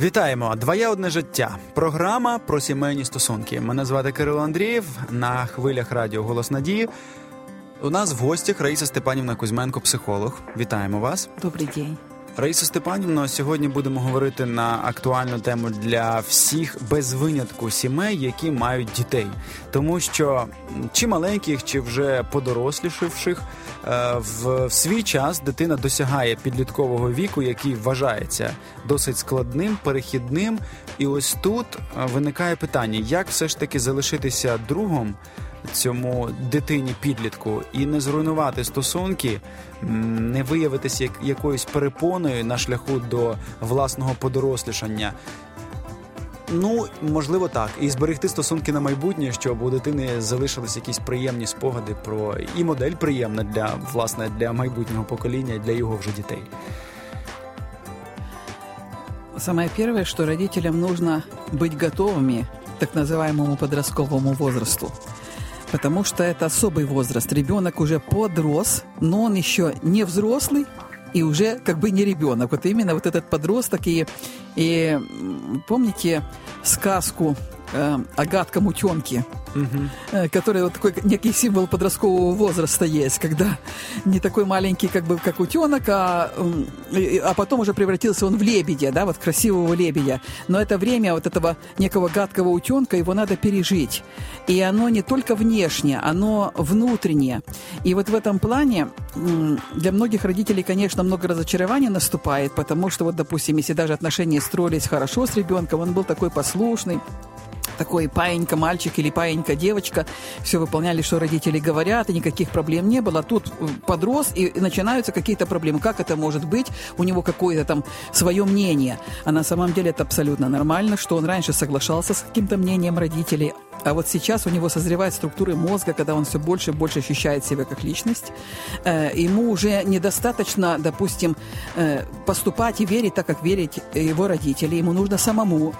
Вітаємо! Двоє одне життя. Програма про сімейні стосунки. Мене звати Кирило Андрієв на хвилях радіо Голос Надії. У нас в гостях Раїса Степанівна Кузьменко, психолог. Вітаємо вас. Добрий день. Раїса Степанівна, сьогодні будемо говорити на актуальну тему для всіх без винятку сімей, які мають дітей, тому що чи маленьких, чи вже подорослішивших, е, в свій час дитина досягає підліткового віку, який вважається досить складним, перехідним. І ось тут е, виникає питання: як все ж таки залишитися другом цьому дитині підлітку і не зруйнувати стосунки, не виявитися як якоюсь перепоною на шляху до власного подорослішання. Ну, можливо, так, і зберегти стосунки на майбутнє, щоб у дитини залишились якісь приємні спогади про і модель приємна для власне для майбутнього покоління, для його вже дітей. Самое первое, что родителям нужно быть готовыми к так называемому подростковому возрасту. Потому что это особый возраст. Ребенок уже подрос, но он еще не взрослый и уже как бы не ребенок. Вот именно вот этот подросток. И, и помните сказку э, о гадком утенке? угу. который вот такой некий символ подросткового возраста есть, когда не такой маленький, как бы как утенок, а, а потом уже превратился он в лебедя, да, вот красивого лебедя. Но это время вот этого некого гадкого утенка, его надо пережить. И оно не только внешнее, оно внутреннее. И вот в этом плане для многих родителей, конечно, много разочарований наступает, потому что вот, допустим, если даже отношения строились хорошо с ребенком, он был такой послушный, такой паенька мальчик или паенька девочка, все выполняли, что родители говорят, и никаких проблем не было. Тут э, подрос, и начинаются какие-то проблемы. Как это может быть? У него какое-то там свое мнение. А на самом деле это абсолютно нормально, что он раньше соглашался с каким-то мнением родителей, а вот сейчас у него созревают структуры мозга, когда он все больше и больше ощущает себя как личность. Э, ему уже недостаточно, допустим, э, поступать и верить так, как верить его родители. Ему нужно самому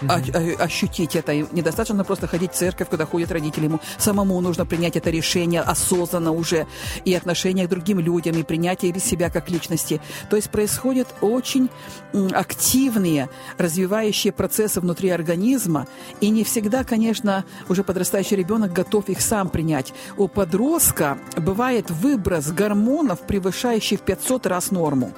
mm-hmm. ощутить это. Недостаточно просто ходить в церковь, куда ходят родители. Ему самому нужно принять это решение осознанно уже. И отношение к другим людям, и принятие себя как личности. То есть происходят очень активные развивающие процессы внутри организма. И не всегда, конечно, уже подрастающий ребенок готов их сам принять. У подростка бывает выброс гормонов, превышающий в 500 раз норму.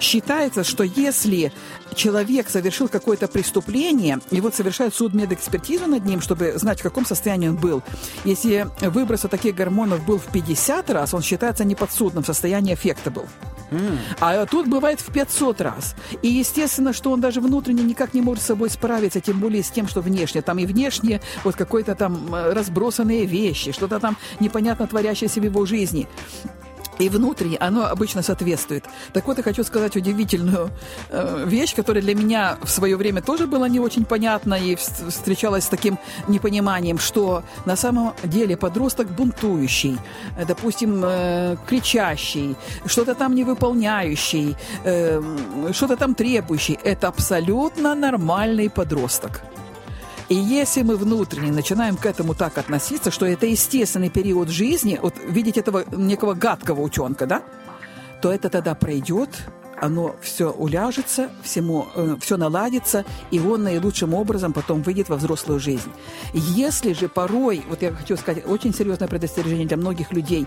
Считается, что если человек совершил какое-то преступление, и вот совершает судмедэкспертизу над ним, чтобы знать, в каком состоянии он был, если выброс таких гормонов был в 50 раз, он считается неподсудным, в состоянии эффекта был. Mm. А тут бывает в 500 раз. И естественно, что он даже внутренне никак не может с собой справиться, тем более с тем, что внешне. Там и внешне вот какой-то там э, разбросанные вещи, что-то там непонятно творящееся в его жизни и внутренне оно обычно соответствует. Так вот, я хочу сказать удивительную э, вещь, которая для меня в свое время тоже была не очень понятна и встречалась с таким непониманием, что на самом деле подросток бунтующий, э, допустим, э, кричащий, что-то там не выполняющий, э, что-то там требующий, это абсолютно нормальный подросток. И если мы внутренне начинаем к этому так относиться, что это естественный период жизни, вот видеть этого некого гадкого утенка, да, то это тогда пройдет, оно все уляжется, всему, э, все наладится, и он наилучшим образом потом выйдет во взрослую жизнь. Если же порой, вот я хочу сказать, очень серьезное предостережение для многих людей,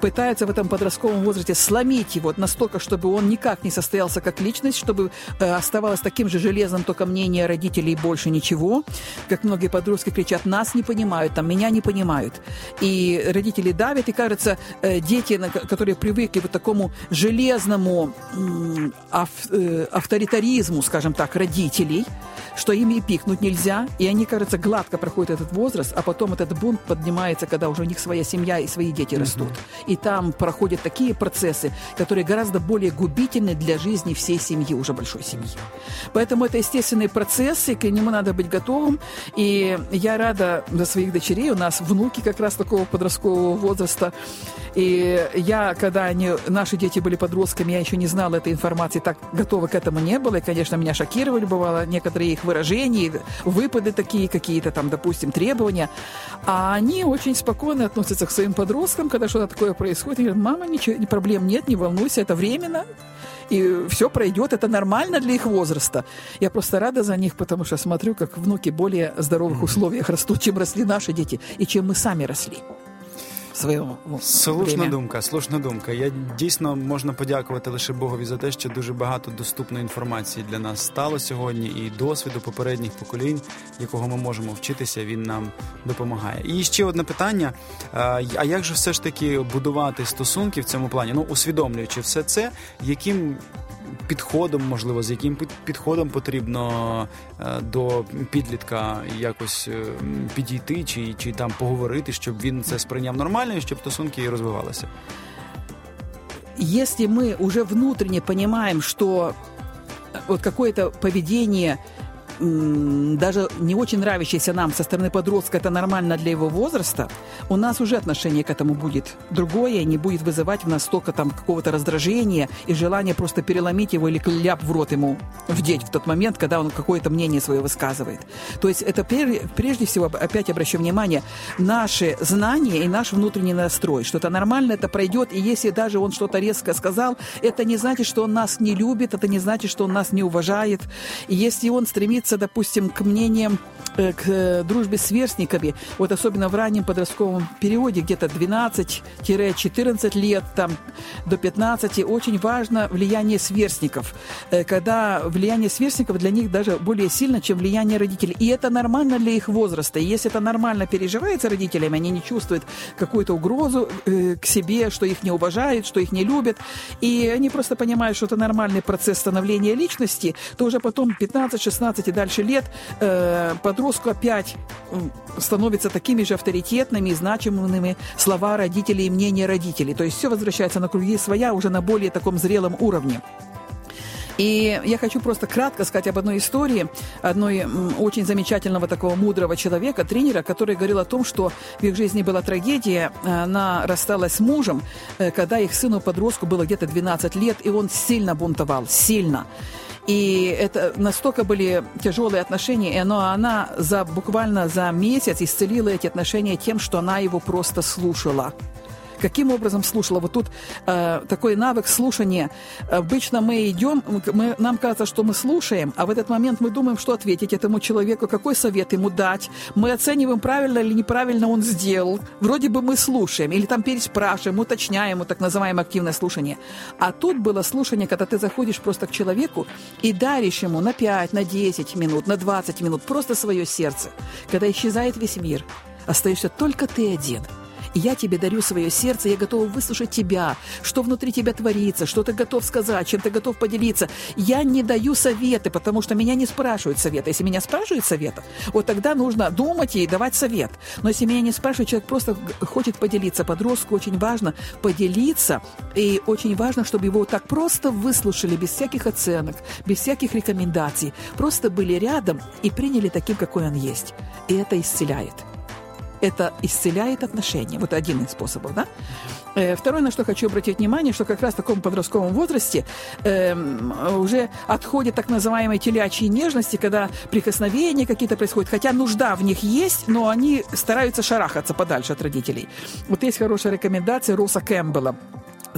пытаются в этом подростковом возрасте сломить его настолько, чтобы он никак не состоялся как личность, чтобы э, оставалось таким же железным только мнение родителей больше ничего, как многие подростки кричат, нас не понимают, там, меня не понимают. И родители давят, и кажется, э, дети, которые привыкли вот такому железному Э, авторитаризму, скажем так, родителей, что ими пикнуть нельзя, и они, кажется, гладко проходят этот возраст, а потом этот бунт поднимается, когда уже у них своя семья и свои дети mm-hmm. растут. И там проходят такие процессы, которые гораздо более губительны для жизни всей семьи, уже большой семьи. Поэтому это естественные процессы, к нему надо быть готовым. И я рада за своих дочерей, у нас внуки как раз такого подросткового возраста. И я, когда они, наши дети были подростками, я еще не знала этой информации, так готова к этому не было. И, конечно, меня шокировали, бывало, некоторые их выражений, выпады такие какие-то там, допустим, требования. А они очень спокойно относятся к своим подросткам, когда что-то такое происходит. Они говорят, мама, ничего, проблем нет, не волнуйся, это временно. и все пройдет, это нормально для их возраста. Я просто рада за них, потому что смотрю, как внуки более здоровых условиях растут, чем росли наши дети, и чем мы сами росли своєму слушна время. думка. Слушна думка. Я дійсно можна подякувати лише Богові за те, що дуже багато доступної інформації для нас стало сьогодні, і досвіду попередніх поколінь, якого ми можемо вчитися, він нам допомагає. І ще одне питання: а як же все ж таки будувати стосунки в цьому плані? Ну усвідомлюючи все це, яким підходом, можливо, з яким підходом потрібно е, до підлітка якось е, підійти, чи, чи там поговорити, щоб він це сприйняв нормально і щоб стосунки розвивалися. Если мы уже внутренне понимаем, что вот какое-то поведение даже не очень нравящийся нам со стороны подростка, это нормально для его возраста, у нас уже отношение к этому будет другое, не будет вызывать в нас столько там какого-то раздражения и желания просто переломить его или кляп в рот ему вдеть в тот момент, когда он какое-то мнение свое высказывает. То есть это прежде всего, опять обращу внимание, наши знания и наш внутренний настрой, что это нормально, это пройдет, и если даже он что-то резко сказал, это не значит, что он нас не любит, это не значит, что он нас не уважает. И если он стремится стремиться, допустим, к мнениям, э, к э, дружбе с сверстниками, вот особенно в раннем подростковом периоде, где-то 12-14 лет, там, до 15, очень важно влияние сверстников. Э, когда влияние сверстников для них даже более сильно, чем влияние родителей. И это нормально для их возраста. И если это нормально переживается родителями, они не чувствуют какую-то угрозу к себе, что их не уважают, что их не любят, и они просто понимают, что это нормальный процесс становления личности, то уже потом 15-16 дальше лет э, подростку опять становятся такими же авторитетными и значимыми слова родителей и мнения родителей. То есть все возвращается на круги своя уже на более таком зрелом уровне. И я хочу просто кратко сказать об одной истории, одной очень замечательного такого мудрого человека, тренера, который говорил о том, что в их жизни была трагедия. Она рассталась с мужем, э, когда их сыну-подростку было где-то 12 лет, и он сильно бунтовал, сильно. И это настолько были тяжелые отношения, и оно, она за, буквально за месяц исцелила эти отношения тем, что она его просто слушала. Каким образом слушала? Вот тут э, такой навык слушания. Обычно мы идем, мы, нам кажется, что мы слушаем, а в этот момент мы думаем, что ответить этому человеку, какой совет ему дать. Мы оцениваем, правильно или неправильно он сделал. Вроде бы мы слушаем, или там переспрашиваем, уточняем, так называемое активное слушание. А тут было слушание, когда ты заходишь просто к человеку и даришь ему на 5, на 10 минут, на 20 минут просто свое сердце. Когда исчезает весь мир, остаешься только ты один – я тебе дарю свое сердце, я готова выслушать тебя, что внутри тебя творится, что ты готов сказать, чем ты готов поделиться. Я не даю советы, потому что меня не спрашивают совета. Если меня спрашивают совета, вот тогда нужно думать и давать совет. Но если меня не спрашивают, человек просто хочет поделиться. Подростку очень важно поделиться, и очень важно, чтобы его так просто выслушали, без всяких оценок, без всяких рекомендаций. Просто были рядом и приняли таким, какой он есть. И это исцеляет это исцеляет отношения. Вот один из способов, да? Э, второе, на что хочу обратить внимание, что как раз в таком подростковом возрасте э, уже отходят так называемые телячьи нежности, когда прикосновения какие-то происходят, хотя нужда в них есть, но они стараются шарахаться подальше от родителей. Вот есть хорошая рекомендация Роса Кэмпбелла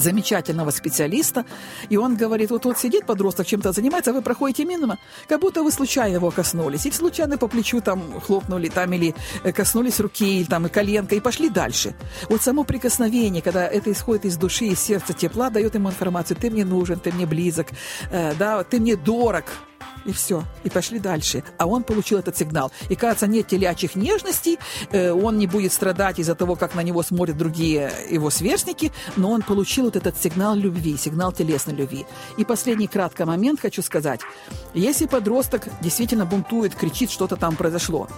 замечательного специалиста, и он говорит, вот вот сидит подросток, чем-то занимается, а вы проходите мимо, как будто вы случайно его коснулись, или случайно по плечу там хлопнули, там, или э, коснулись руки, или там, и коленка, и пошли дальше. Вот само прикосновение, когда это исходит из души, из сердца тепла, дает ему информацию, ты мне нужен, ты мне близок, э, да, ты мне дорог, и все. И пошли дальше. А он получил этот сигнал. И, кажется, нет телячьих нежностей, э, он не будет страдать из-за того, как на него смотрят другие его сверстники, но он получил вот этот сигнал любви, сигнал телесной любви. И последний краткий момент хочу сказать. Если подросток действительно бунтует, кричит, что-то там произошло,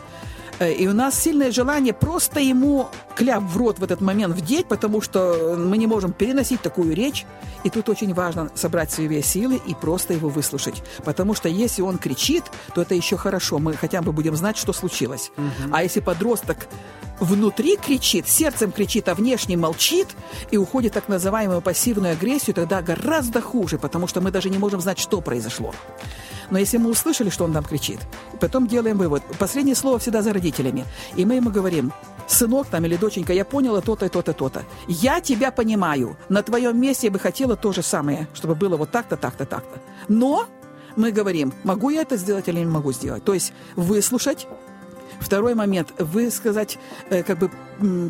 и у нас сильное желание просто ему кляп в рот в этот момент вдеть, потому что мы не можем переносить такую речь. И тут очень важно собрать свои силы и просто его выслушать. Потому что если он кричит, то это еще хорошо. Мы хотя бы будем знать, что случилось. Угу. А если подросток внутри кричит, сердцем кричит, а внешне молчит и уходит в так называемую пассивную агрессию, тогда гораздо хуже, потому что мы даже не можем знать, что произошло. Но если мы услышали, что он там кричит, потом делаем вывод. Последнее слово всегда за родителями. И мы ему говорим, сынок там или доченька, я поняла то-то то-то, то-то. Я тебя понимаю. На твоем месте я бы хотела то же самое, чтобы было вот так-то, так-то, так-то. Но мы говорим, могу я это сделать или не могу сделать. То есть выслушать, Второй момент, высказать э, как бы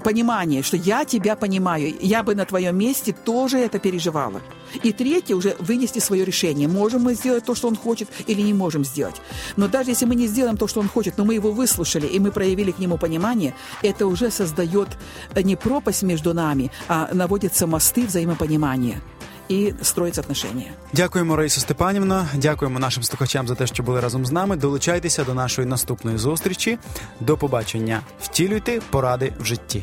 понимание, что я тебя понимаю, я бы на твоем месте тоже это переживала. И третье, уже вынести свое решение, можем мы сделать то, что он хочет, или не можем сделать. Но даже если мы не сделаем то, что он хочет, но мы его выслушали, и мы проявили к нему понимание, это уже создает не пропасть между нами, а наводятся мосты взаимопонимания і строїться отношения. Дякуємо, Раїсу Степанівна. Дякуємо нашим слухачам за те, що були разом з нами. Долучайтеся до нашої наступної зустрічі. До побачення. Втілюйте поради в житті.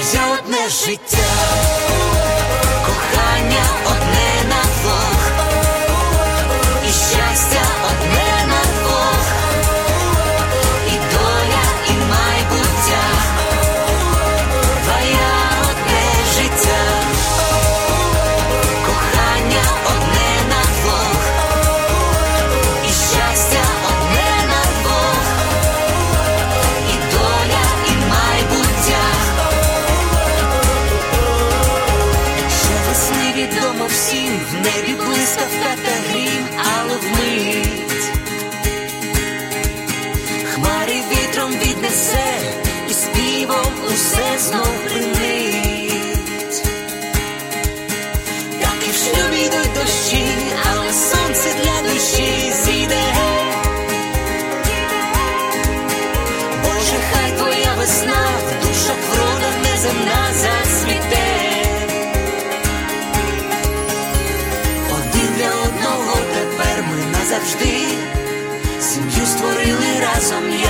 Твоє одне життя, кохання одне усе знов принить. Так і в шлюбі йдуть дощі, але сонце для душі зійде. Боже, хай твоя весна в душах врода неземна зацвіте. Один для одного тепер ми назавжди. Сім'ю створили разом я